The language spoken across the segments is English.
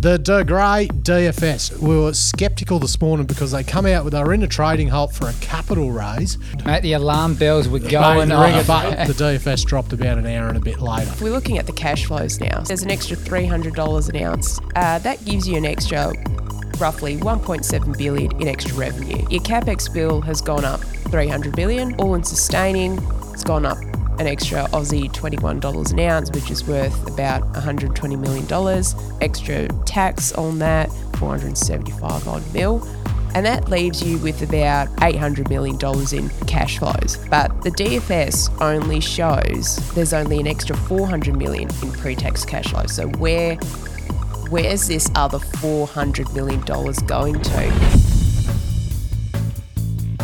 The De Grey DFS. We were sceptical this morning because they come out with they were in a trading halt for a capital raise. Mate, the alarm bells were going the off. it, but the DFS dropped about an hour and a bit later. We're looking at the cash flows now. There's an extra $300 an ounce. Uh, that gives you an extra roughly 1.7 billion in extra revenue. Your capex bill has gone up 300 billion. All in sustaining, it's gone up an extra Aussie $21 an ounce, which is worth about $120 million. Extra tax on that, 475 odd mil. And that leaves you with about $800 million in cash flows. But the DFS only shows there's only an extra $400 million in pre-tax cash flow. So where where's this other 400 million dollars going to?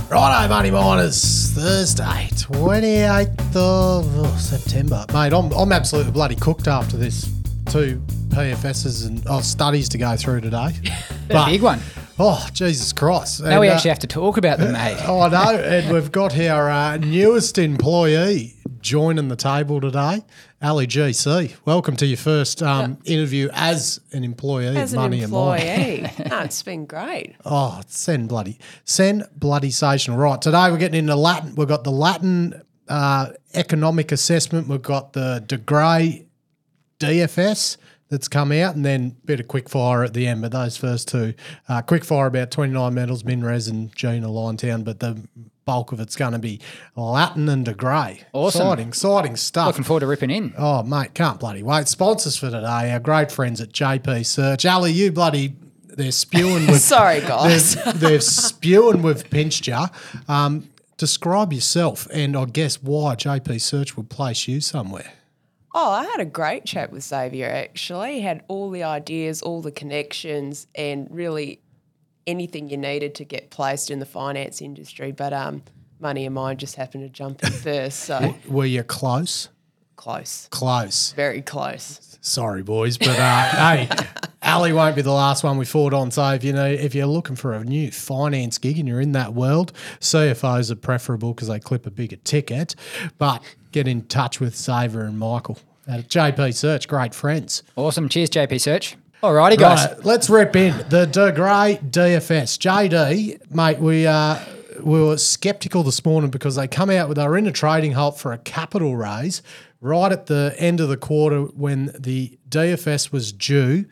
Righto, Money Miners, Thursday, 28th of September. Mate, I'm, I'm absolutely bloody cooked after this. Two PFSs and oh, studies to go through today. A big one. Oh, Jesus Christ. Now And, we uh, actually have to talk about them, mate. Oh, I know. And we've got our uh, newest employee joining the table today, Ali GC. Welcome to your first um, interview as an employee As of an Money and employee. no, it's been great. Oh, send bloody, send bloody station. Right, today we're getting into Latin. We've got the Latin uh, economic assessment. We've got the De Grey DFS that's come out, and then a bit of quick fire at the end. But those first two, uh, quick fire about 29 metals, MinRes and Gina Liontown, but the bulk of it's going to be Latin and De Grey. Awesome. Exciting, exciting stuff. Looking forward to ripping in. Oh, mate, can't bloody wait. Sponsors for today, our great friends at JP Search. Ali, you bloody, they're spewing with. Sorry, guys. They're, they're spewing with pinched you. Um, describe yourself and I guess why JP Search would place you somewhere. Oh, I had a great chat with Xavier actually. He had all the ideas, all the connections, and really anything you needed to get placed in the finance industry. But um, Money and Mine just happened to jump in first, so Were you close? close, Close. very close. Sorry, boys, but uh, hey, Ali won't be the last one we fought on. So if you know if you're looking for a new finance gig and you're in that world, CFOs are preferable because they clip a bigger ticket. But get in touch with Xavier and Michael at JP Search, great friends. Awesome. Cheers, JP Search. Alrighty, guys. Right, let's rip in the De Grey DFS. JD, mate, we uh, we were sceptical this morning because they come out with they were in a trading halt for a capital raise right at the end of the quarter when the DFS was due,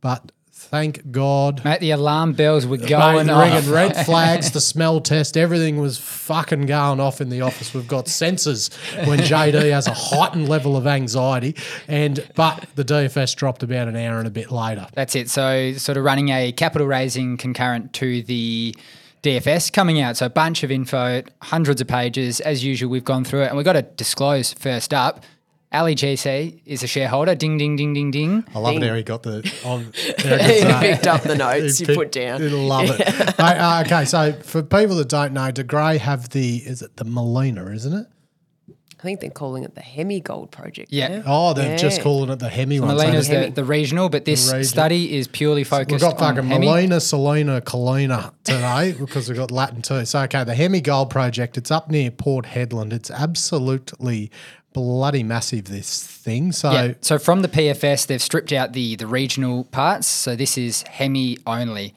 but thank God. Mate, the alarm bells were Mate, going the off. ringing red flags, the smell test, everything was fucking going off in the office. We've got sensors when JD has a heightened level of anxiety, and but the DFS dropped about an hour and a bit later. That's it. So, sort of running a capital raising concurrent to the DFS coming out. So, a bunch of info, hundreds of pages. As usual, we've gone through it and we've got to disclose first up. Ali GC is a shareholder. Ding, ding, ding, ding, ding. I love it how he got the. On, He picked up the notes you put down. I love it. Mate, uh, okay, so for people that don't know, De Grey have the is it the Mallina, isn't it? I think they're calling it the Hemi Gold Project. Yeah. now. Oh, they're just calling it the Hemi one. So Mallina's there's- the, the regional, but this region. study is purely focused We've got on fucking Hemi. Molina, Selena, Colina today because we've got Latin too. So, okay, the Hemi Gold Project, it's up near Port Hedland. It's absolutely bloody massive, this thing. So, Yeah. So from the PFS, they've stripped out the the regional parts. So this is Hemi only.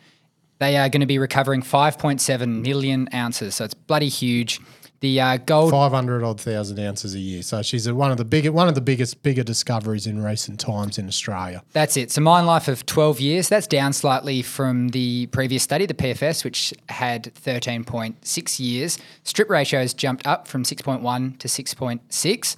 They are going to be recovering 5.7 million ounces. So it's bloody huge. The uh, gold 500 odd thousand ounces a year. So she's a, one of the bigger, one of the biggest, bigger discoveries in recent times in Australia. That's it. So mine life of 12 years. That's down slightly from the previous study, the PFS, which had 13.6 years. Strip ratios jumped up from 6.1 to 6.6.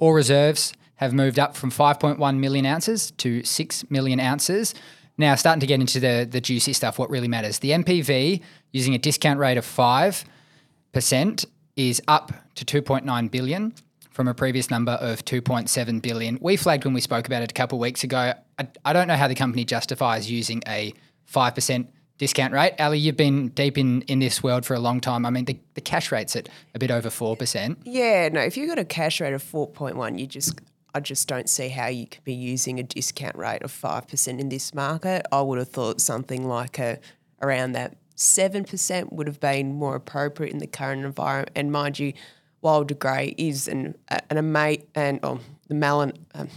All reserves have moved up from 5.1 million ounces to 6 million ounces. Now, starting to get into the, the juicy stuff, what really matters. The NPV, using a discount rate of 5%, is up to 2.9 billion from a previous number of 2.7 billion. We flagged when we spoke about it a couple of weeks ago. I, I don't know how the company justifies using a 5% discount rate. Ali, you've been deep in, in this world for a long time. I mean, the, the cash rate's at a bit over 4%. Yeah, no, if you've got a cash rate of 4.1, you just I just don't see how you could be using a discount rate of 5% in this market. I would have thought something like a around that 7% would have been more appropriate in the current environment. And mind you, Wilder Grey is an an ama- and oh, the Malin um,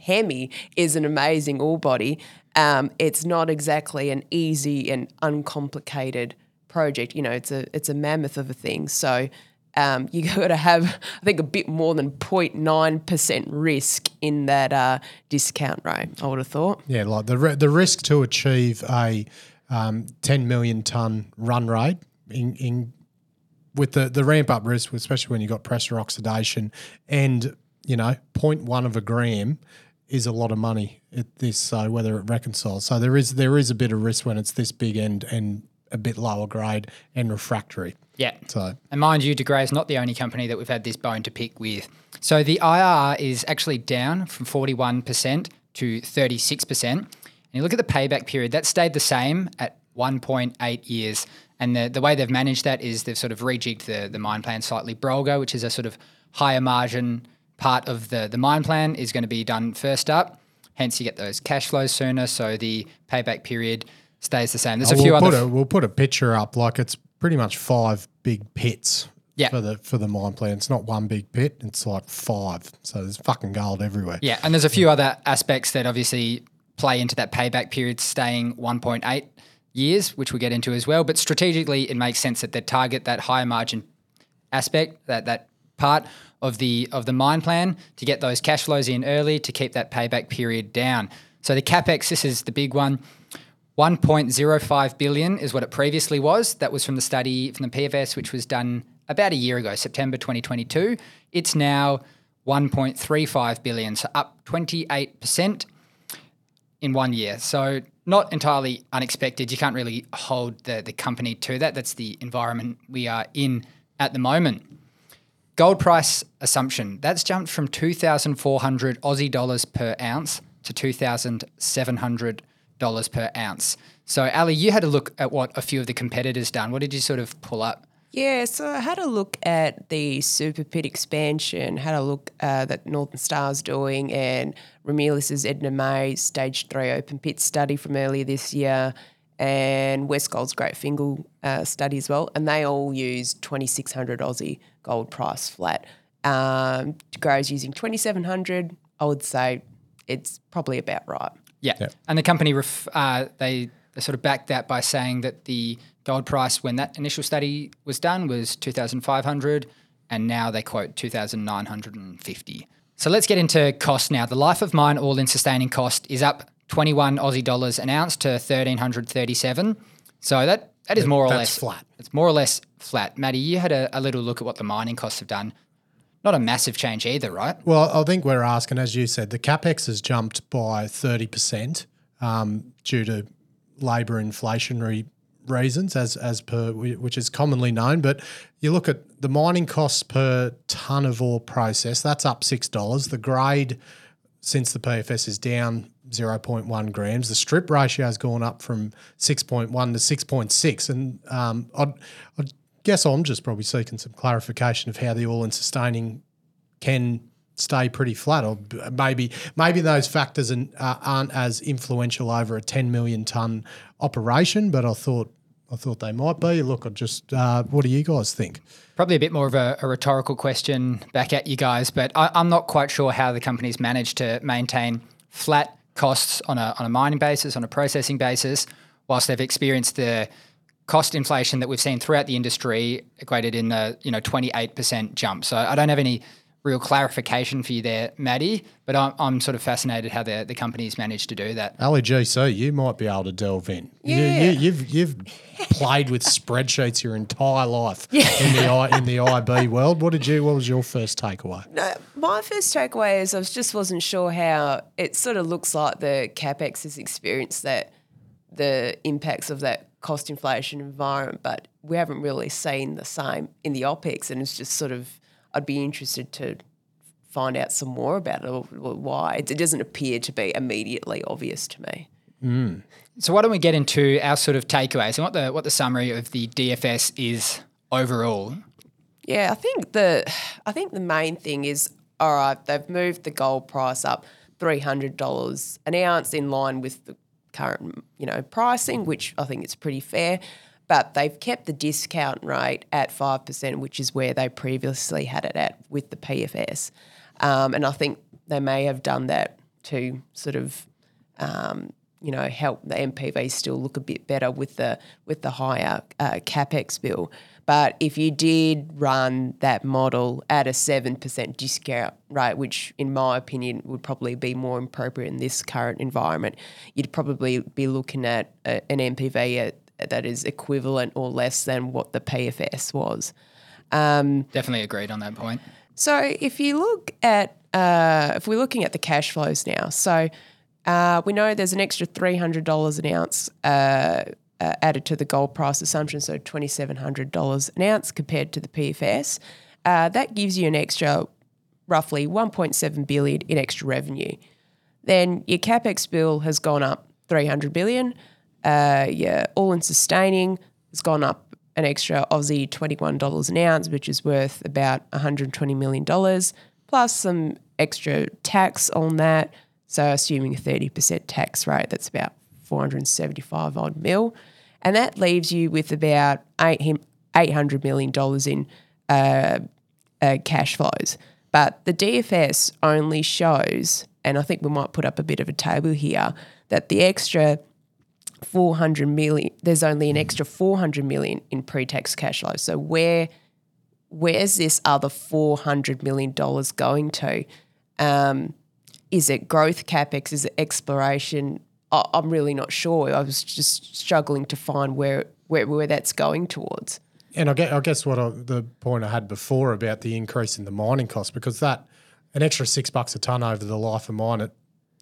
Hemi is an amazing ore body. Um, it's not exactly an easy and uncomplicated project. You know, it's a it's a mammoth of a thing. So um, you got to have, I think, a bit more than 0.9% risk in that uh, discount rate, I would have thought. Yeah, like the the risk to achieve a um, 10 million ton run rate in, in with the, the ramp up risk, especially when you've got pressure oxidation and, you know, 0.1 of a gram is a lot of money at this. So whether it reconciles. So there is there is a bit of risk when it's this big and and a bit lower grade and refractory. Yeah. So And mind you, De Grey is not the only company that we've had this bone to pick with. So the IR is actually down from 41% to 36%. And you look at the payback period, that stayed the same at 1.8 years. And the, the way they've managed that is they've sort of rejigged the, the mine plan slightly. Brolga, which is a sort of higher margin part of the, the mine plan, is going to be done first up. Hence, you get those cash flows sooner. So the payback period stays the same. There's a oh, we'll few put other. a, we'll put a picture up like it's pretty much five big pits. Yeah. For the for the mine plan, it's not one big pit; it's like five. So there's fucking gold everywhere. Yeah, and there's a few other aspects that obviously play into that payback period staying 1.8 years, which we'll get into as well. But strategically, it makes sense that they target that higher margin aspect, that that part of the of the mine plan to get those cash flows in early to keep that payback period down. So the capex, this is the big one. 1.05 billion is what it previously was. That was from the study from the PFS, which was done about a year ago, September 2022. It's now 1.35 billion, so up 28% in one year. So not entirely unexpected. You can't really hold the, the company to that. That's the environment we are in at the moment. Gold price assumption that's jumped from 2,400 Aussie dollars per ounce to 2,700 dollars per ounce. So, Ali, you had a look at what a few of the competitors done. What did you sort of pull up? Yeah, so I had a look at the Super Pit expansion, had a look uh, that Northern Star's doing, and Ramelius's Edna May Stage 3 open pit study from earlier this year, and Westgold's Great Fingall uh, study as well. And they all use 2600 Aussie gold price flat. Um, Grow's using 2700. I would say it's probably about right. Yeah. And the company, ref, uh, they, they sort of backed that by saying that the gold price when that initial study was done was 2,500 and now they quote 2,950. So let's get into cost now. The life of mine all in sustaining cost is up 21 Aussie dollars an ounce to 1,337. So that, that is more or less flat. It's more or less flat. Maddie, you had a, a little look at what the mining costs have done. Not a massive change either, right? Well, I think we're asking, as you said, the capex has jumped by thirty percent um, due to labour inflationary reasons, as as per which is commonly known. But you look at the mining costs per ton of ore processed, that's up six dollars. The grade since the PFS is down 0.1 grams. The strip ratio has gone up from 6.1 to 6.6. And um, I'd guess I'm just probably seeking some clarification of how the all in sustaining can stay pretty flat, or maybe maybe those factors an- uh, aren't as influential over a 10 million ton operation. But I thought I thought they might be. Look, I just uh, what do you guys think? Probably a bit more of a, a rhetorical question back at you guys, but I, I'm not quite sure how the company's managed to maintain flat costs on a, on a mining basis, on a processing basis, whilst they've experienced the cost inflation that we've seen throughout the industry equated in the you know 28% jump. So I don't have any real clarification for you there, Maddie, but I'm, I'm sort of fascinated how the, the company's managed to do that. Ali GC, you might be able to delve in. You, Yeah. you, you've you've played with spreadsheets your entire life in the I, in the IB world. What did you? What was your first takeaway? No, my first takeaway is I was just wasn't sure how it sort of looks like the capex has experienced that the impacts of that cost inflation environment, but we haven't really seen the same in the opex, and it's just sort of I'd be interested to find out some more about it or, or why it, doesn't appear to be immediately obvious to me. Mm. So why don't we get into our sort of takeaways and what the what the summary of the DFS is overall? Yeah, I think the I think the main thing is all right. They've moved the gold price up three hundred dollars an ounce in line with the current you know pricing, which I think is pretty fair. But they've kept the discount rate at five percent, which is where they previously had it at with the PFS. Um, and I think they may have done that to sort of um, you know help the NPV still look a bit better with the with the higher uh, capex bill. But if you did run that model at a seven percent discount rate, which in my opinion would probably be more appropriate in this current environment, you'd probably be looking at a, an NPV at, that is equivalent or less than what the PFS was. Um, Definitely agreed on that point. so if you look at, uh, if we're looking at the cash flows now, so uh, we know there's an extra three hundred dollars an ounce uh, uh, added to the gold price assumption, so twenty seven hundred dollars an ounce compared to the PFS. Uh, that gives you an extra, roughly one point seven billion in extra revenue. Then your capex bill has gone up three hundred billion. Uh, your all-in sustaining has gone up an extra Aussie twenty-one dollars an ounce, which is worth about one hundred twenty million dollars, plus some extra tax on that. So, assuming a thirty percent tax rate, that's about four hundred seventy-five odd mil, and that leaves you with about eight eight hundred million dollars in uh, uh, cash flows. But the DFS only shows, and I think we might put up a bit of a table here, that the extra 400 million, there's only an extra 400 million in pre-tax cash flow. So where where's this other 400 million dollars going to? Um, is it growth capex? Is it exploration? I, I'm really not sure. I was just struggling to find where where, where that's going towards. And I guess, I guess what I, the point I had before about the increase in the mining cost, because that an extra six bucks a ton over the life of mine at,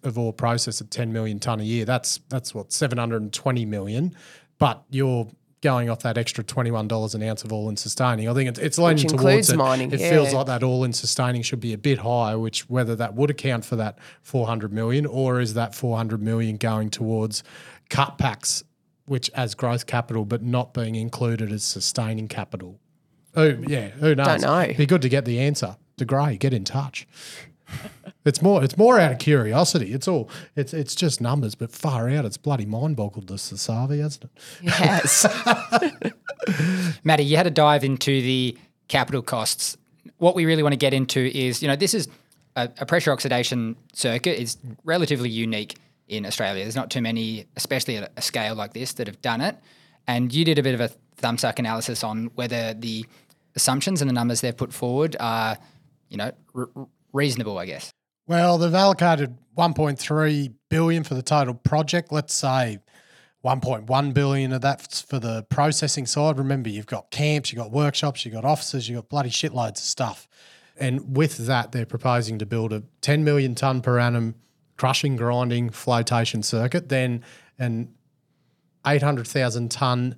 of ore process at ten million ton a year, that's that's what seven hundred and twenty million. But you're going off that extra twenty one dollars an ounce of all in sustaining. I think it's it's leaning towards it. mining, It feels like that all in sustaining should be a bit higher. Which whether that would account for that four hundred million, or is that four hundred million going towards cutbacks which as growth capital, but not being included as sustaining capital. Oh yeah, who knows? Don't know. Be good to get the answer. De Grey, get in touch. It's more. It's more out of curiosity. It's all. It's it's just numbers, but far out. It's bloody mind boggled the Sasavi, hasn't it? Yes. Matty, you had to dive into the capital costs. What we really want to get into is, you know, this is a, a pressure oxidation circuit is relatively unique in Australia. There's not too many, especially at a scale like this, that have done it. And you did a bit of a thumbsuck analysis on whether the assumptions and the numbers they've put forward are, you know, reasonable, I guess. Well, they've allocated 1.3 billion for the total project. Let's say 1.1 billion of that's for the processing side. Remember, you've got camps, you've got workshops, you've got offices, you've got bloody shitloads of stuff. And with that, they're proposing to build a 10 million ton per annum crushing, grinding, flotation circuit, then an 800,000 ton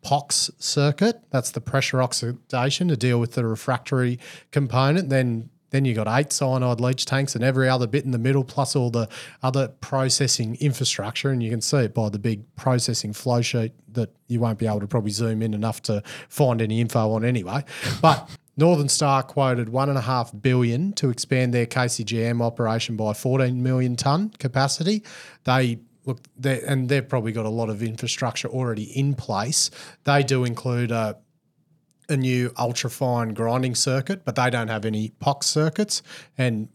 POX circuit. That's the pressure oxidation to deal with the refractory component. Then then you got eight cyanide leach tanks and every other bit in the middle, plus all the other processing infrastructure. And you can see it by the big processing flow sheet that you won't be able to probably zoom in enough to find any info on anyway. But Northern Star quoted one and a half billion to expand their KCGM operation by 14 million ton capacity. They look, and they've probably got a lot of infrastructure already in place. They do include a a new ultrafine grinding circuit, but they don't have any POX circuits. And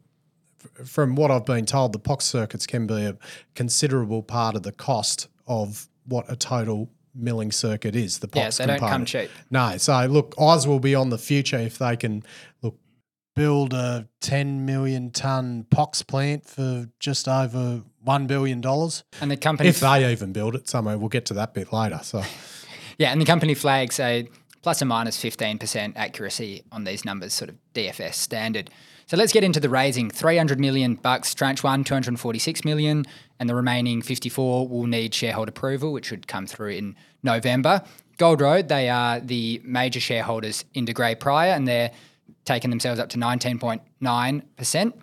f- from what I've been told, the POX circuits can be a considerable part of the cost of what a total milling circuit is. The Yeah, POX they don't come cheap. No, so look, eyes will be on the future if they can look build a 10 million ton POX plant for just over $1 billion. And the company If they even build it, somewhere we'll get to that bit later. So Yeah, and the company flags a plus or minus 15% accuracy on these numbers, sort of DFS standard. So let's get into the raising. 300 million bucks, tranche one, 246 million, and the remaining 54 will need shareholder approval, which should come through in November. Gold Road, they are the major shareholders in De Grey Prior, and they're taking themselves up to 19.9%.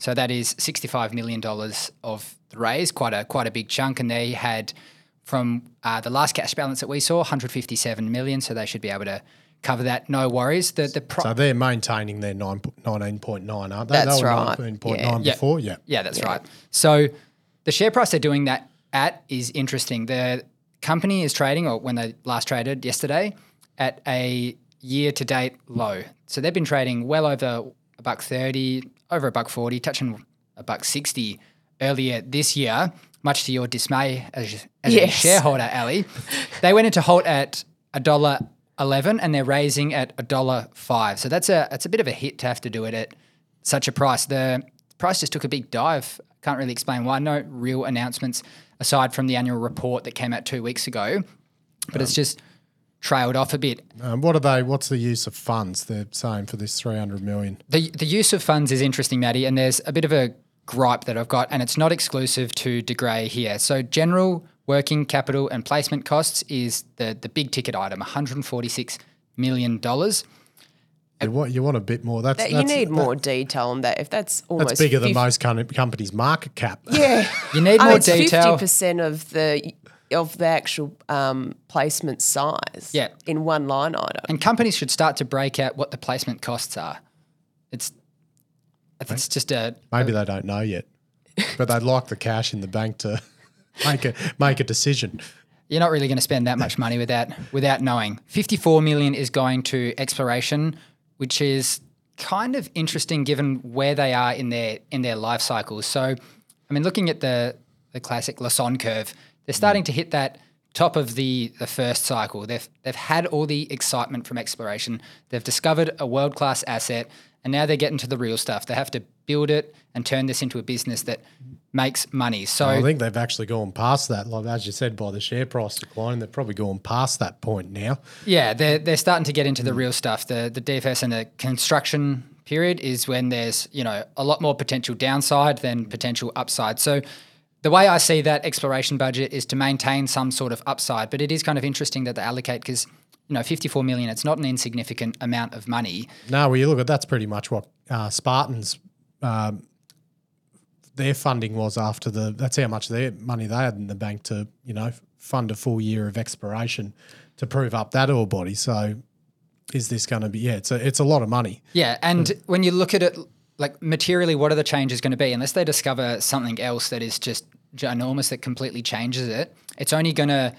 So that is $65 million of the raise, quite a quite a big chunk, and they had from uh, the last cash balance that we saw, 157 million. So they should be able to cover that. No worries. The the pro- So they're maintaining their 9, 19.9, aren't they? That's they right. 19.9 Yeah. Yeah. before, yeah. yeah, that's right. So the share price they're doing that at is interesting. The company is trading, or when they last traded yesterday, at a year to date low. So they've been trading well over a buck thirty, over a buck forty, touching a buck sixty earlier this year. Much to your dismay as, as a shareholder, Ali, they went into halt at a dollar eleven, and they're raising at a dollar five. So that's a that's a bit of a hit to have to do it at such a price. The price just took a big dive. Can't really explain why. No real announcements aside from the annual report that came out two weeks ago, but it's just trailed off a bit. Um, what are they? What's the use of funds they're saying for this three hundred million? The the use of funds is interesting, Maddie, and there's a bit of a gripe that I've got, and it's not exclusive to De Grey here. So general working capital and placement costs is the the big ticket item, 146 million dollars. You want you want a bit more. That's, That- you that's need more detail on that. If that's almost That's bigger than most com- companies' market cap. Yeah, You need I more mean, it's detail. Fifty percent of the of the actual um, placement size. Yeah. in one line item. And companies should start to break out what the placement costs are. It's it's just a Maybe they don't know yet, but they'd like the cash in the bank to make a make a decision. you're not really going to spend that much money without without knowing. 54 million is going to exploration, which is kind of interesting given where they are in their in their life cycles. So, I mean, looking at the the classic Lassonde curve, they're starting to hit that top of the the first cycle. They've they've had all the excitement from exploration. They've discovered a world class asset, and now they're getting to the real stuff. They have to build it and turn this into a business that makes money. So I think they've actually gone past that. Like as you said, by the share price decline, they've probably gone past that point now. Yeah, they're they're starting to get into the real stuff. The the DFS and the construction period is when there's you know a lot more potential downside than potential upside. So the way I see that exploration budget is to maintain some sort of upside, but it is kind of interesting that they allocate because you know 54 million. It's not an insignificant amount of money. No, well, you look at that's pretty much what uh, Spartans. Um, their funding was after the. That's how much their money they had in the bank to you know fund a full year of exploration to prove up that ore body. So, is this going to be? Yeah, it's a it's a lot of money. Yeah, and when you look at it, like materially, what are the changes going to be? Unless they discover something else that is just ginormous that completely changes it, it's only going to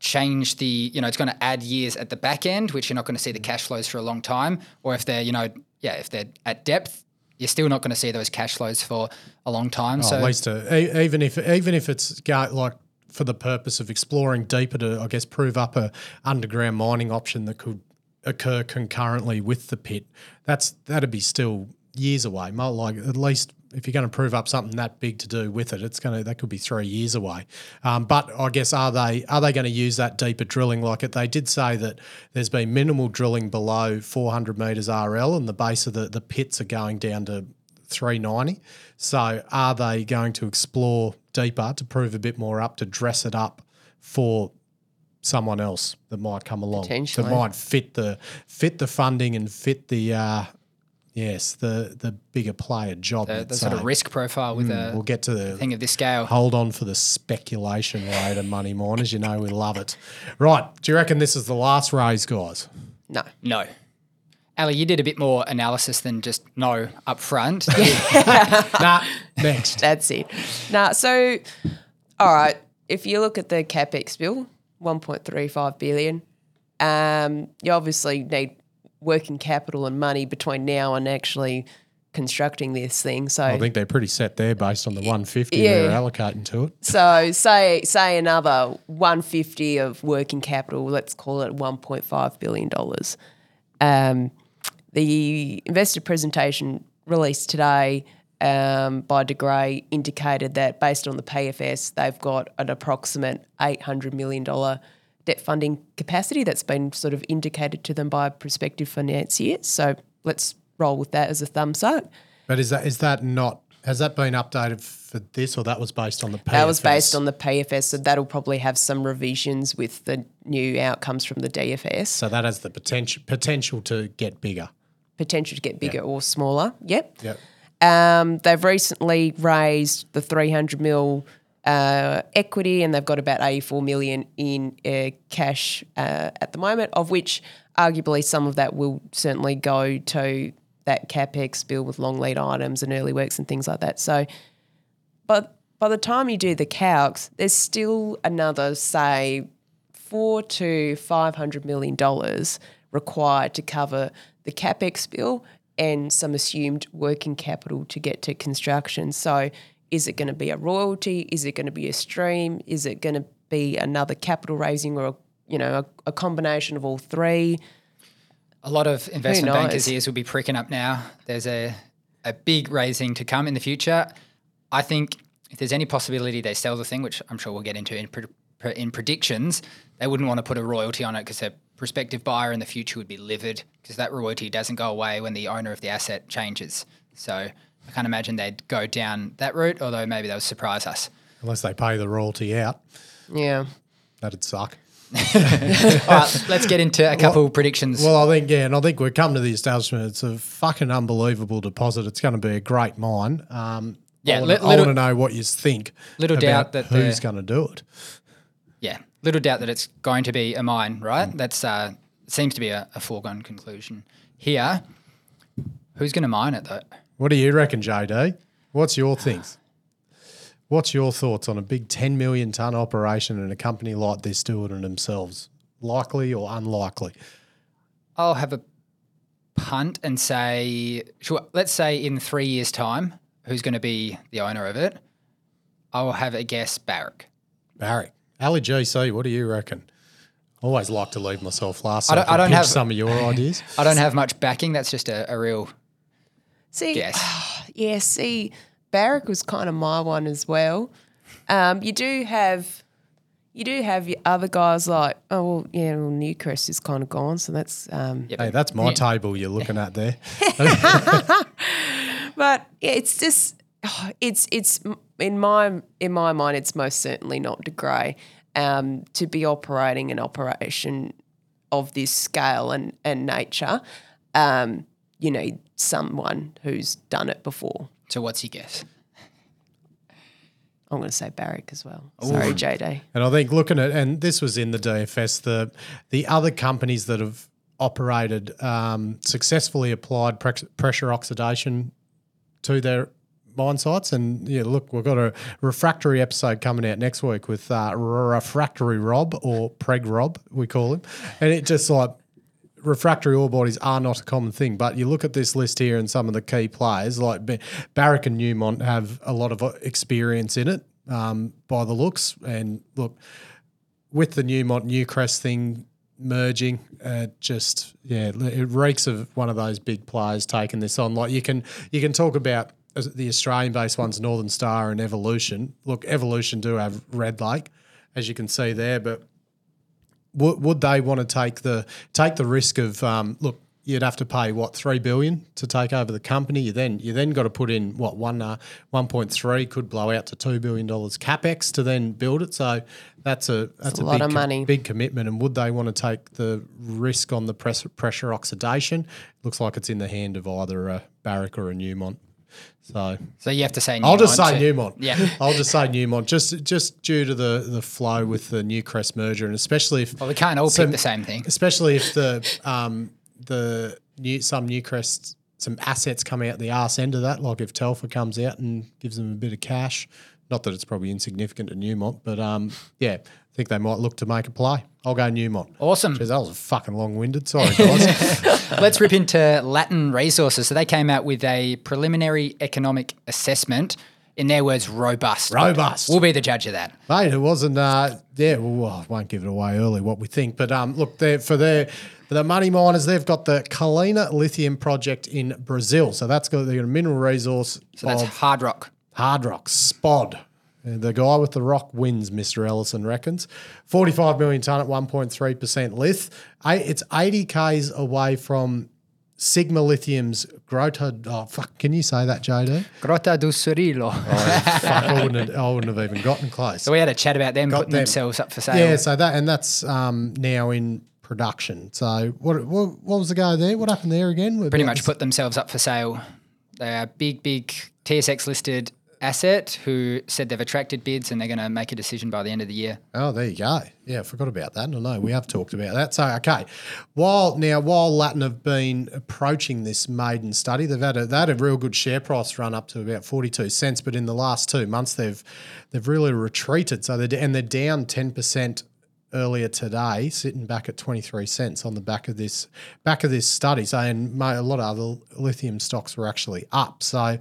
change the, you know, it's going to add years at the back end, which you're not going to see the cash flows for a long time. Or if they're, you know, yeah, if they're at depth, you're still not going to see those cash flows for a long time. Oh, so at least a, e- even if even if it's go, like for the purpose of exploring deeper to I guess prove up a underground mining option that could occur concurrently with the pit. That's that'd be still years away. Like at least if you're going to prove up something that big to do with it, it's going to that could be three years away. Um, but I guess are they are they going to use that deeper drilling? Like it, they did say that there's been minimal drilling below 400 meters RL, and the base of the the pits are going down to 390. So are they going to explore deeper to prove a bit more up to dress it up for someone else that might come along that might fit the fit the funding and fit the uh, yes the the bigger player job. the, the sort of risk profile with a We'll get to the thing of this scale. hold on for the speculation later, money miners. You know we love it. Right? Do you reckon this is the last raise, guys? No. No. Ali, you did a bit more analysis than just no up front. nah. Next. That's it. Now, so, all right, if you look at the capex bill, 1.35 billion, um, you obviously need working capital and money between now and actually constructing this thing. So, I think they're pretty set there based on the 150 Yeah. they're allocating to it. so say say another 150 of working capital, let's call it 1.5 billion dollars. Um, the investor presentation released today um, by De Grey indicated that based on the PFS, they've got an approximate $800 million debt funding capacity that's been sort of indicated to them by prospective financiers. So let's roll with that as a thumbs up. But is that is that not has that been updated for this or that was based on the PFS? That was based on the PFS, so that'll probably have some revisions with the new outcomes from the DFS. so that has the potential potential to get bigger. Potential to get bigger or smaller. Yep. Yep. Um, they've recently raised the 300 mil uh, equity, and they've got about 84 million in uh, cash uh, at the moment, of which arguably some of that will certainly go to that capex bill with long lead items and early works and things like that. So, but by the time you do the calcs, there's still another say four to five hundred million dollars required to cover the capex bill and some assumed working capital to get to construction. So Is it going to be a royalty? Is it going to be a stream? Is it going to be another capital raising or a, you know a, a combination of all three? A lot of investment bankers' ears will be pricking up now. There's a, a big raising to come in the future. I think if there's any possibility they sell the thing, which I'm sure we'll get into in, pre- in predictions, they wouldn't want to put a royalty on it because a prospective buyer in the future would be livid because that royalty doesn't go away when the owner of the asset changes. So I can't imagine they'd go down that route, although maybe they'll surprise us. Unless they pay the royalty out, Yeah. that'd suck. All right, let's get into a couple predictions. Well, I think yeah, and I think we've come to the establishment. It's a fucking unbelievable deposit. It's going to be a great mine. Um, Yeah, I want, little- to know what you think. little about doubt that who's going to do it. yeah, little doubt that it's going to be a mine, right? That's uh, seems to be a, a foregone conclusion here. Who's going to mine it though? What do you reckon, JD? What's your things? What's your thoughts on a big 10 million ton operation and a company like this doing it themselves? Likely or unlikely? I'll have a punt and say, sure, let's say in three years' time, who's going to be the owner of it? I'll have a guess Barrick. Barry, Ali GC, what do you reckon? Always like to leave myself last. I don't- I don't have- some of your ideas. I don't have much backing. That's just a, a real See, guess. yeah, see, Barrick was kind of my one as well. Um, you do have, you do have your other guys like, oh well, yeah, well, Newcrest is kind of gone, so that's. Um, Yeah, Hey, that's my table you're looking at there. But yeah, it's just, oh, it's it's in my in my mind, it's most certainly not De Grey um, to be operating an operation of this scale and and nature. Um, you need someone who's done it before. So what's your guess? I'm going to say Barrick as well. Sorry, JD. And I think looking at, and this was in the DFS, the the other companies that have operated um, successfully applied pre- pressure oxidation to their mine sites. And yeah, look, we've got a refractory episode coming out next week with uh, refractory Rob or Preg Rob, we call him, and it just like refractory ore bodies are not a common thing. But you look at this list here and some of the key players like Barrick and Newmont have a lot of uh, experience in it um, by the looks. And look, with the Newmont Newcrest thing merging, uh, just yeah, it reeks of one of those big players taking this on. Like you can you can talk about uh, the Australian-based ones, Northern Star and Evolution. Look, Evolution do have Red Lake, as you can see there, but would, would they want to take the take the risk of um, look? You'd have to pay what three billion to take over the company. You then you then got to put in what one uh, one point three could blow out to two billion dollars capex to then build it. So that's a that's a a, lot big of money. big commitment. And would they want to take the risk on the press, pressure oxidation? Looks like it's in the hand of either a Barrick or a Newmont. So So you have to say. I'll just Newmont say to- Newmont. Yeah. I'll just say Newmont, just just due to the the flow with the Newcrest merger, and especially if Well, we can't all some- pick the same thing. especially if the um the new some Newcrest some assets come out the arse end of that, like if Telfer comes out and gives them a bit of cash. Not that it's probably insignificant to Newmont, but um yeah, think they might look to make a play. I'll go Newmont. Awesome. Jeez, that was fucking long winded. Sorry, guys. Let's rip into Latin Resources. So they came out with a preliminary economic assessment. In their words, robust. Robust. We'll be the judge of that. Mate, it wasn't. Uh, yeah, well, I won't give it away early what we think, but um, look, for their for the money miners, they've got the Colina lithium project in Brazil. So that's got, they've got a mineral resource So that's hard rock. hard rock spod. And the guy with the rock wins, Mr. Ellison reckons. 45 million tonne at 1.3% lith. It's 80 Ks away from Sigma Lithium's Grota. Oh, fuck. Can you say that, JD? Grota do Cirilo. fuck, I wouldn't, have, I wouldn't have even gotten close. So we had a chat about them putting them. themselves up for sale. Yeah, so that and that's um, now in production. So what, what what was the go there? What happened there again? Pretty much put themselves up for sale. They're big, big TSX listed asset who said they've attracted bids and they're going to make a decision by the end of the year. Oh, there you go. Yeah, I forgot about that. No, no, we have talked about that. So, okay, while now while Latin have been approaching this maiden study, they've had a they had a real good share price run up to about forty two cents, but in the last two months they've they've really retreated. So they're and they're down ten percent earlier today, sitting back at twenty three cents on the back of this back of this study. So, and a lot of other lithium stocks were actually up. So.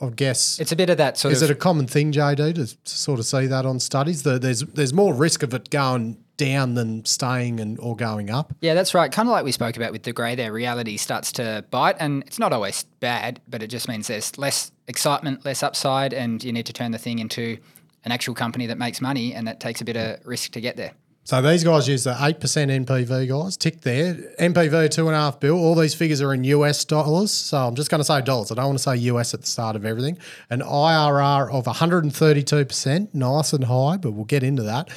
I guess It's a bit of that sort of is of it a common thing, JD, to, to sort of see that on studies? That there's there's more risk of it going down than staying and or going up. Yeah, that's right. Kind of like we spoke about with the grey there, reality starts to bite and it's not always bad, but it just means there's less excitement, less upside, and you need to turn the thing into an actual company that makes money and that takes a bit of risk to get there. So these guys use the eight percent NPV guys. Tick there. NPV two and a half bill. All these figures are in US dollars. So I'm just going to say dollars. I don't want to say US at the start of everything. An IRR of 132 percent, nice and high, but we'll get into that.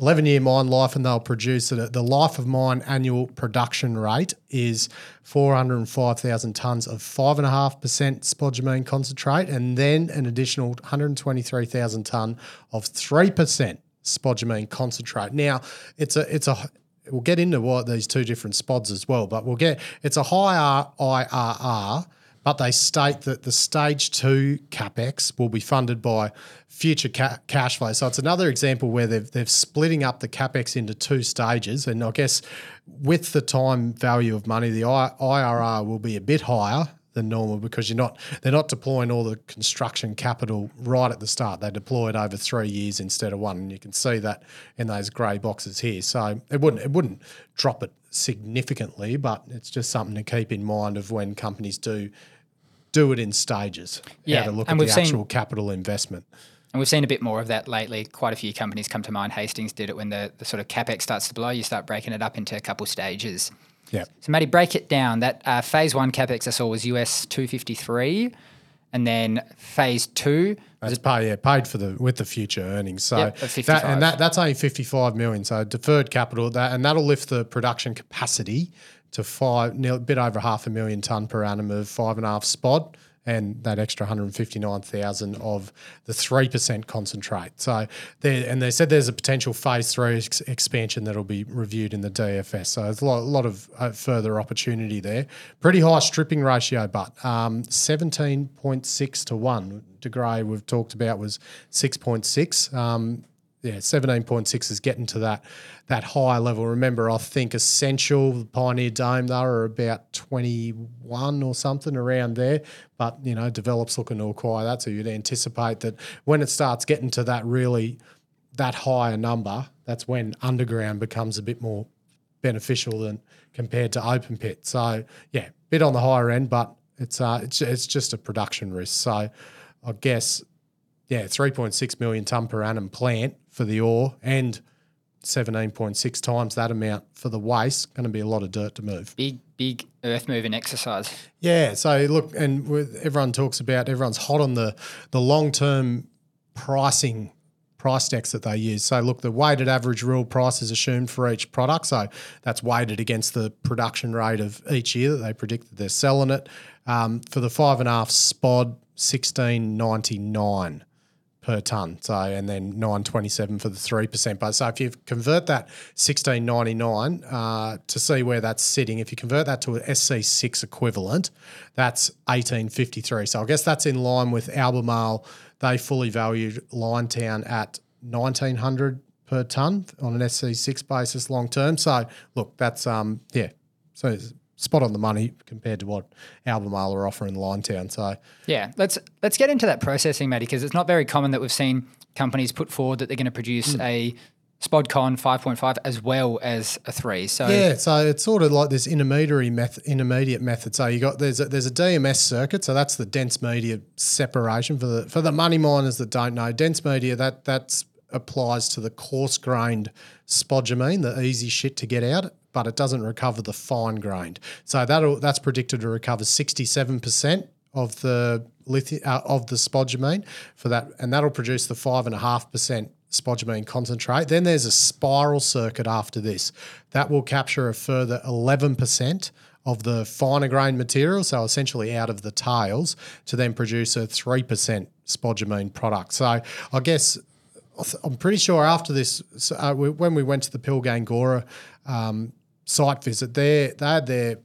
11 year mine life, and they'll produce it. The life of mine annual production rate is 405,000 tonnes of 5.5% spodumene concentrate, and then an additional 123,000 tonne of 3% spodumene concentrate. Now, it's a it's a we'll get into what these two different spods as well, but we'll get it's a high IRR, but they state that the stage two capex will be funded by future ca- cash flow. So it's another example where they've they're splitting up the capex into two stages, and I guess with the time value of money, the I- IRR will be a bit higher than normal because you're not they're not deploying all the construction capital right at the start. They deploy it over three years instead of one, and you can see that in those grey boxes here. So it wouldn't it wouldn't drop it significantly, but it's just something to keep in mind of when companies do do it in stages. Yeah, how to look and at the we've seen- actual capital investment. And we've seen a bit more of that lately. Quite a few companies come to mind. Hastings did it when the, the sort of capex starts to blow. You start breaking it up into a couple stages. Yeah. So, Matty, break it down. That uh, phase one capex I saw was US 253, and then phase two That's paid, yeah, paid for the with the future earnings. So Yep, that and that that's only fifty five million. So deferred capital that and that'll lift the production capacity to five, a bit over half a million ton per annum of five and a half spod, and that extra one hundred fifty nine thousand of the three percent concentrate. So there, and they said there's a potential phase three ex- expansion that'll be reviewed in the DFS. So there's a lot, a lot of uh, further opportunity there. Pretty high stripping ratio, but um, seventeen point six to one. De Grey we've talked about was six point six. Um, yeah, seventeen point six is getting to that that high level. Remember, I think Essential, Pioneer Dome, they were about twenty one or something around there. But you know, Develop's looking to acquire that, so you'd anticipate that when it starts getting to that really that higher number, that's when underground becomes a bit more beneficial than compared to open pit. So yeah, bit on the higher end, but it's uh it's it's just a production risk. So I guess yeah, three point six million ton per annum plant for the ore and seventeen point six times that amount for the waste. Going to be a lot of dirt to move. big, big earth moving exercise. Yeah. So look, and with, everyone talks about everyone's hot on the the long term pricing price decks that they use. So look, the weighted average real price is assumed for each product. So that's weighted against the production rate of each year that they predict that they're selling it. Um, for the five and a half spod, sixteen ninety nine per ton. So and then nine twenty seven for the three percent. But so if you convert that sixteen ninety nine uh, to see where that's sitting, if you convert that to an SC six equivalent, that's eighteen fifty three. So I guess that's in line with Albemarle. They fully valued Liontown at nineteen hundred per ton on an SC six basis long term. So look, that's um yeah. So spot on the money compared to what Albemarle are offering Liontown. So Yeah, let's let's get into that processing, Matty, because it's not very common that we've seen companies put forward that they're going to produce hmm. a SpodCon 5.5 as well as a three. So Yeah, so it's sort of like this intermediary method, intermediate method. So you got there's a, there's a DMS circuit, so that's the dense media separation for the for the money miners that don't know. Dense media that that's applies to the coarse grained spodumene, the easy shit to get out, but it doesn't recover the fine grained. So that that's predicted to recover sixty seven percent of the lithium uh, of the spodumene for that, and that'll produce the five and a half percent spodumene concentrate. Then there's a spiral circuit after this that will capture a further eleven percent of the finer grain material, so essentially out of the tails, to then produce a three percent spodumene product. So I guess I'm pretty sure after this, uh, we, when we went to the Pilgangoora um, site visit, they they had their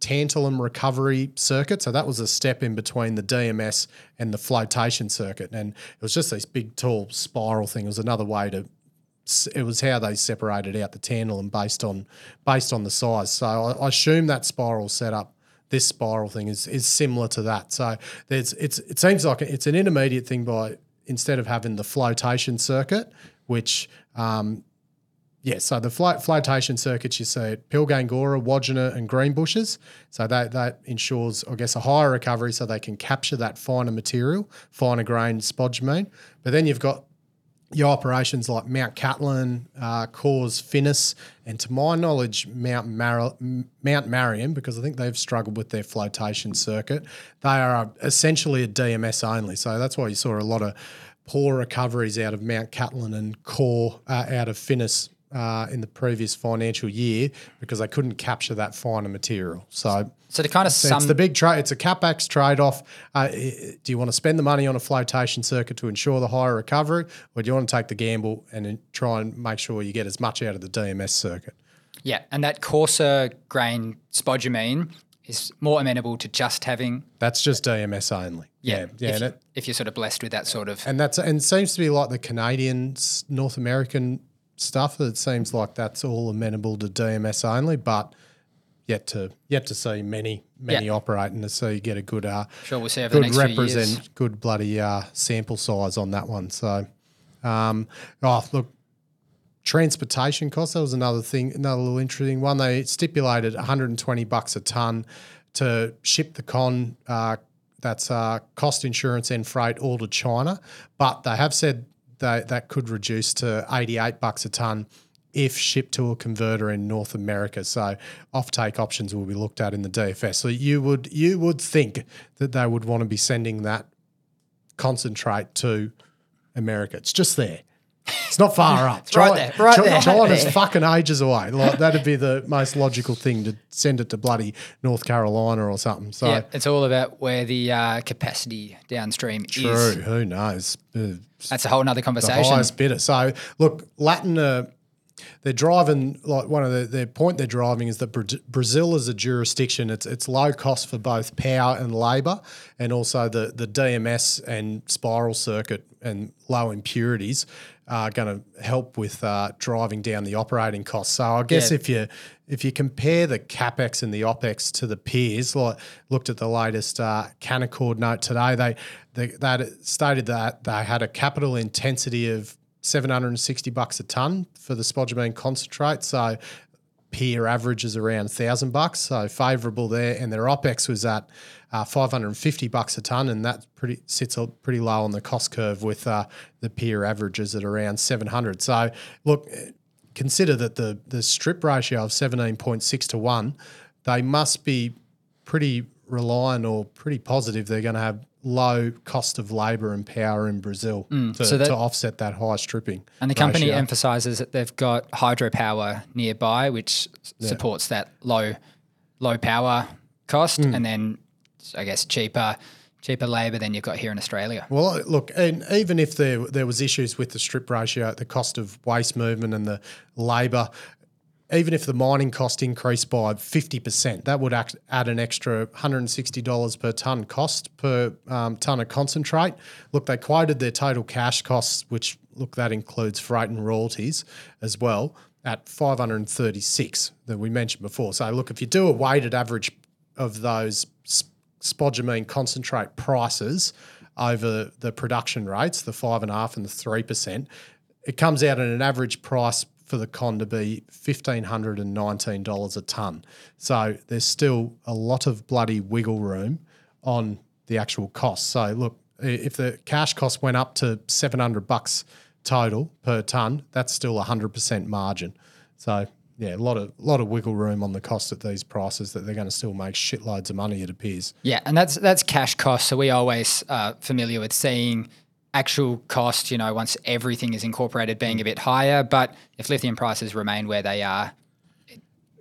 tantalum recovery circuit. So that was a step in between the DMS and the flotation circuit, and it was just this big, tall spiral thing. It was another way to. It was how they separated out the tantalum based on based on the size. So I, I assume that spiral setup this spiral thing is is similar to that. So there's it's it seems like it's an intermediate thing by instead of having the flotation circuit, which um, yeah, so the flo- flotation circuits you see at Pilgangoora, Wodgina, and Greenbushes. So that that ensures, I guess, a higher recovery, so they can capture that finer material, finer grain spodumene. But then you've got your operations like Mount Catlin, uh, Core's Finniss, and to my knowledge, Mount Mar- Mount Marion, because I think they've struggled with their flotation circuit. They are essentially a DMS only, so that's why you saw a lot of poor recoveries out of Mount Catlin and Core uh, out of Finniss uh, in the previous financial year because they couldn't capture that finer material. So, so to kind of sum it's the big trade. It's a capex trade off. Uh, do you want to spend the money on a flotation circuit to ensure the higher recovery, or do you want to take the gamble and try and make sure you get as much out of the DMS circuit? yeah, and that coarser grain spodumene is more amenable to just having That's just DMS only. yeah, yeah, if, and, you, it, if you're sort of blessed with that sort of and that's and it seems to be like the Canadian, North American stuff. It seems like that's all amenable to DMS only, but yet to yet to see many many Yeah. operating to see you get a good uh, sure we'll see good represent good bloody uh, sample size on that one. So, um, oh look, transportation costs. That was another thing, another little interesting one. They stipulated 120 bucks a ton to ship the con. Uh, that's uh, cost insurance and freight all to China, but they have said that that could reduce to 88 bucks a ton if shipped to a converter in North America. So offtake options will be looked at in the DFS. So you would you would think that they would want to be sending that concentrate to America. It's just there. It's not far up. right there, right Chi- there. China's fucking ages away. Like that'd be the most logical thing to send it to bloody North Carolina or something. So Yeah, it's all about where the uh, capacity downstream true. is. Who knows? Uh, That's a whole nother the conversation. highest bidder. So look, Latin. Uh, they're driving like one of the their point they're driving is that Brazil is a jurisdiction. It's it's low cost for both power and labour, and also the the DMS and spiral circuit and low impurities are going to help with uh, driving down the operating costs. So I guess Yeah. if you if you compare the capex and the opex to the peers, like looked at the latest uh, Canaccord note today, they they that stated that they had a capital intensity of 760 bucks a ton for the spodumene concentrate. So peer average is around thousand bucks, so favourable there. And their opex was at uh, 550 bucks a ton, and that pretty sits pretty low on the cost curve with uh, the peer averages at around 700. So look, consider that the the strip ratio of 17.6 to one, they must be pretty reliant or pretty positive they're going to have low cost of labour and power in Brazil to, Mm, so that- to offset that high stripping. And the company ratio. emphasizes that they've got hydropower nearby, which s- supports that low low power cost, Hmm. and then I guess cheaper cheaper labor than you've got here in Australia. Well, look, and even if there there was issues with the strip ratio, the cost of waste movement and the labour, even if the mining cost increased by fifty percent, that would act, add an extra one hundred and sixty dollars per ton cost per um, ton of concentrate. Look, they quoted their total cash costs, which look that includes freight and royalties as well, at five hundred and thirty six that we mentioned before. So, look, if you do a weighted average of those spodumene concentrate prices over the production rates, the five and a half and the three percent, it comes out at an average price for the con to be fifteen hundred and nineteen dollars a ton. So there's still a lot of bloody wiggle room on the actual cost. So look, if the cash cost went up to seven hundred bucks total per ton, that's still a hundred percent margin. So yeah, a lot of lot of wiggle room on the cost at these prices that they're going to still make shitloads of money. It appears. Yeah, and that's that's cash cost. So we always uh, familiar with seeing actual cost. You know, once everything is incorporated, being a bit higher. But if lithium prices remain where they are,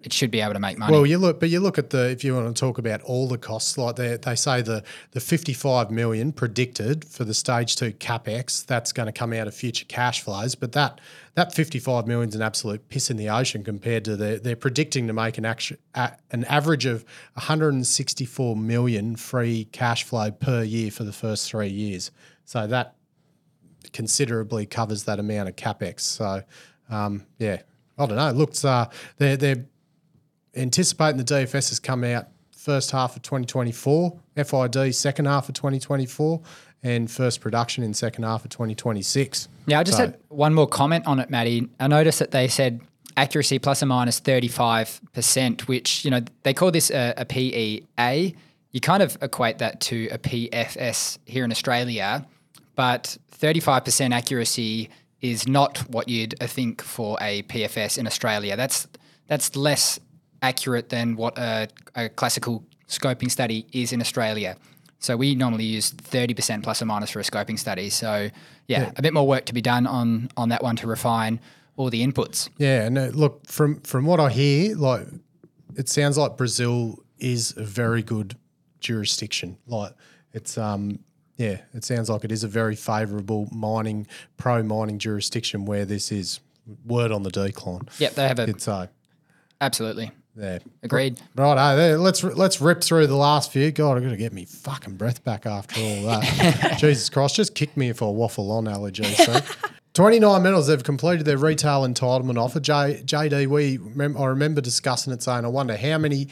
it, it should be able to make money. Well, you look, but you look at the if you want to talk about all the costs, like they they say the the fifty five million predicted for the stage two capex, that's going to come out of future cash flows. But that that fifty five million is an absolute piss in the ocean compared to the they're predicting to make an action an average of one hundred and sixty four million free cash flow per year for the first three years. So that considerably covers that amount of capex. So um, yeah, I don't know. Looks uh, they're they're anticipating the DFS has come out first half of 2024, FID second half of 2024, and first production in second half of 2026. Yeah, I just So- had one more comment on it, Maddie. I noticed that they said accuracy plus or minus 35%, which, you know, they call this a, a PEA. You kind of equate that to a PFS here in Australia, but 35% accuracy is not what you'd think for a PFS in Australia. That's that's less accurate than what a, a classical scoping study is in Australia. So we normally use 30% plus or minus for a scoping study. So yeah, a bit more work to be done on on that one to refine all the inputs. Yeah, and uh, look from from what I hear, like it sounds like Brazil is a very good jurisdiction. Like it's um yeah, it sounds like it is a very favourable mining pro mining jurisdiction where this is word on the decline. Yep, they have a It's uh absolutely yeah. agreed. Right, there, let's let's rip through the last few. God, got to get me fucking breath back after all that. Jesus Christ, just kick me if I waffle on allergies. So. 29 metals, they've completed their retail entitlement offer. J, JD, we rem- I remember discussing it saying, I wonder how many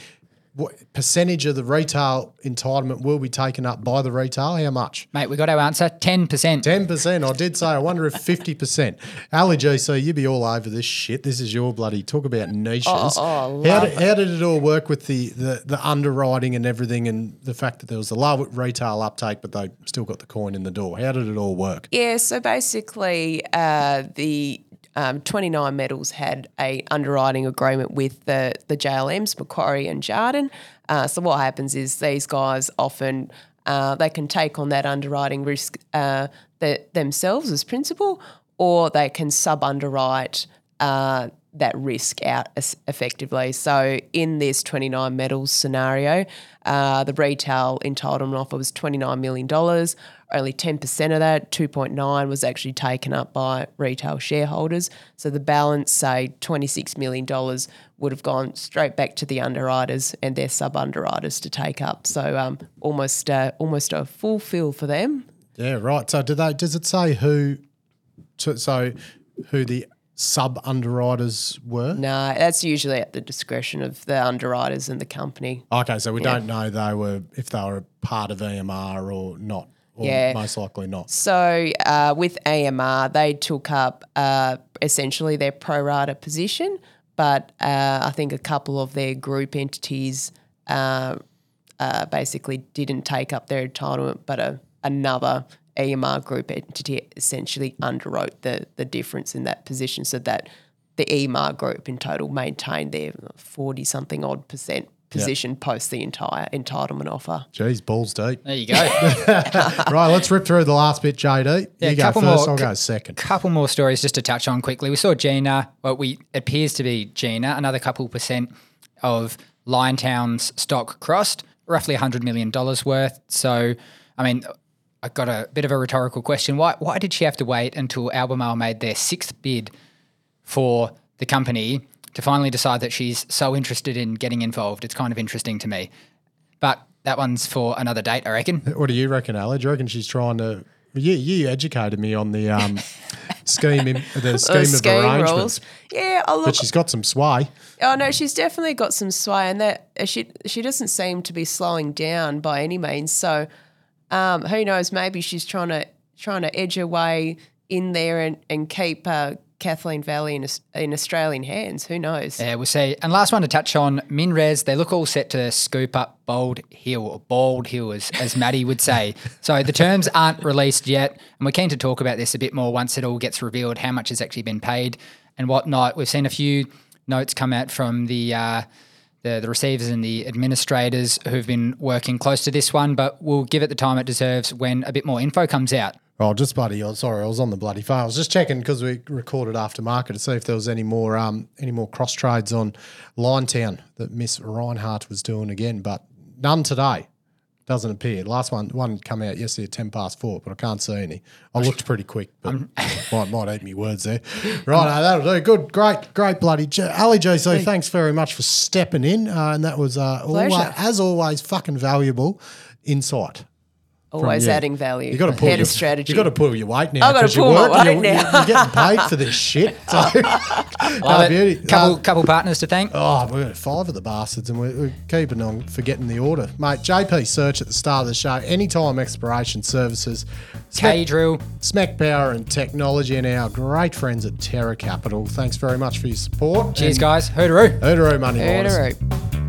what percentage of the retail entitlement will be taken up by the retail? How much? Mate, we got our answer 10%. 10%. I did say, I wonder if 50%. Ali GC, you'd be all over this shit. This is your bloody talk about niches. oh, how, love did, how did it all work with the, the, the underwriting and everything and the fact that there was a low retail uptake, but they still got the coin in the door? How did it all work? Yeah, so basically, uh, the um, 29 Metals had a underwriting agreement with the the JLMs, Macquarie and Jarden. Uh, so what happens is these guys often uh, they can take on that underwriting risk uh, the, themselves as principal, or they can sub underwrite. That risk out effectively. So in this 29 metals scenario, uh, the retail entitlement offer was $29 million. Only 10% of that, 2.9, was actually taken up by retail shareholders. So the balance, say $26 million, would have gone straight back to the underwriters and their sub underwriters to take up. So um, almost uh, almost a full fill for them. Yeah, right. So do they, does it say who, so who the sub underwriters were? No, that's usually at the discretion of the underwriters and the company. Okay, so we don't know they were if they were part of EMR or not. Or Yeah. most likely not. So uh, with EMR, they took up uh, essentially their pro rata position, but uh, I think a couple of their group entities uh, uh, basically didn't take up their entitlement, but a, another EMR group entity essentially underwrote the the difference in that position, so that the EMR group in total maintained their forty something odd percent position post the entire entitlement offer. Jeez, balls deep. There you go. right, let's rip through the last bit, JD. Yeah, you go couple first, more- I'll go second. couple more stories just to touch on quickly. We saw Gina, well, we appears to be Gina, another couple percent of Liontown's stock crossed, roughly $100 million worth. So, I mean, I got a bit of a rhetorical question. Why, why did she have to wait until Albemarle made their sixth bid for the company to finally decide that she's so interested in getting involved? It's kind of interesting to me. But that one's for another date, I reckon. What do you reckon, Ali? Do you reckon she's trying to? You, you educated me on the um, scheme, in, the scheme The of scheme arrangement, rules. Yeah, oh, look, but she's got some sway. Oh no, she's definitely got some sway, and that uh, she she doesn't seem to be slowing down by any means. So, um, who knows? Maybe she's trying to trying to edge her way in there and and keep uh, Kathleen Valley in in Australian hands. Who knows? Yeah, we'll see. And last one to touch on Minres, they look all set to scoop up Bold Hill, or Bald Hill, as, as Maddie would say. So the terms aren't released yet, and we're keen to talk about this a bit more once it all gets revealed, how much has actually been paid and whatnot. We've seen a few notes come out from the uh, the, the receivers and the administrators who've been working close to this one, but we'll give it the time it deserves when a bit more info comes out. Oh, just bloody. Oh, sorry, I was on the bloody phone. I was just checking because we recorded after market to see if there was any more um any more cross trades on Liontown that Miss Rinehart was doing again, but none today. Doesn't appear. Last one one come out yesterday at ten past four, but I can't see any. I looked pretty quick, but might might eat me words there. Right, no, that'll do. Good, great, great bloody J- Ali GC. Thanks very much for stepping in, uh, and that was uh, always, as always fucking valuable insight. Always you. adding value. You got to pull your strategy. You got to pull your weight now. I've gotta 'cause you're pull my weight you're, now. You're getting paid for this shit. So, Love no, it. beauty. Couple, Uh, couple partners to thank. Oh, we've got five of the bastards, and we're, we're keeping on forgetting the order, mate. JP search at the start of the show. Anytime exploration services, K drill. SMEC Power and Technology, and our great friends at Terra Capital. Thanks very much for your support. Cheers, and guys. Hoodaroo. Hooroo, money miners. Hoodaroo.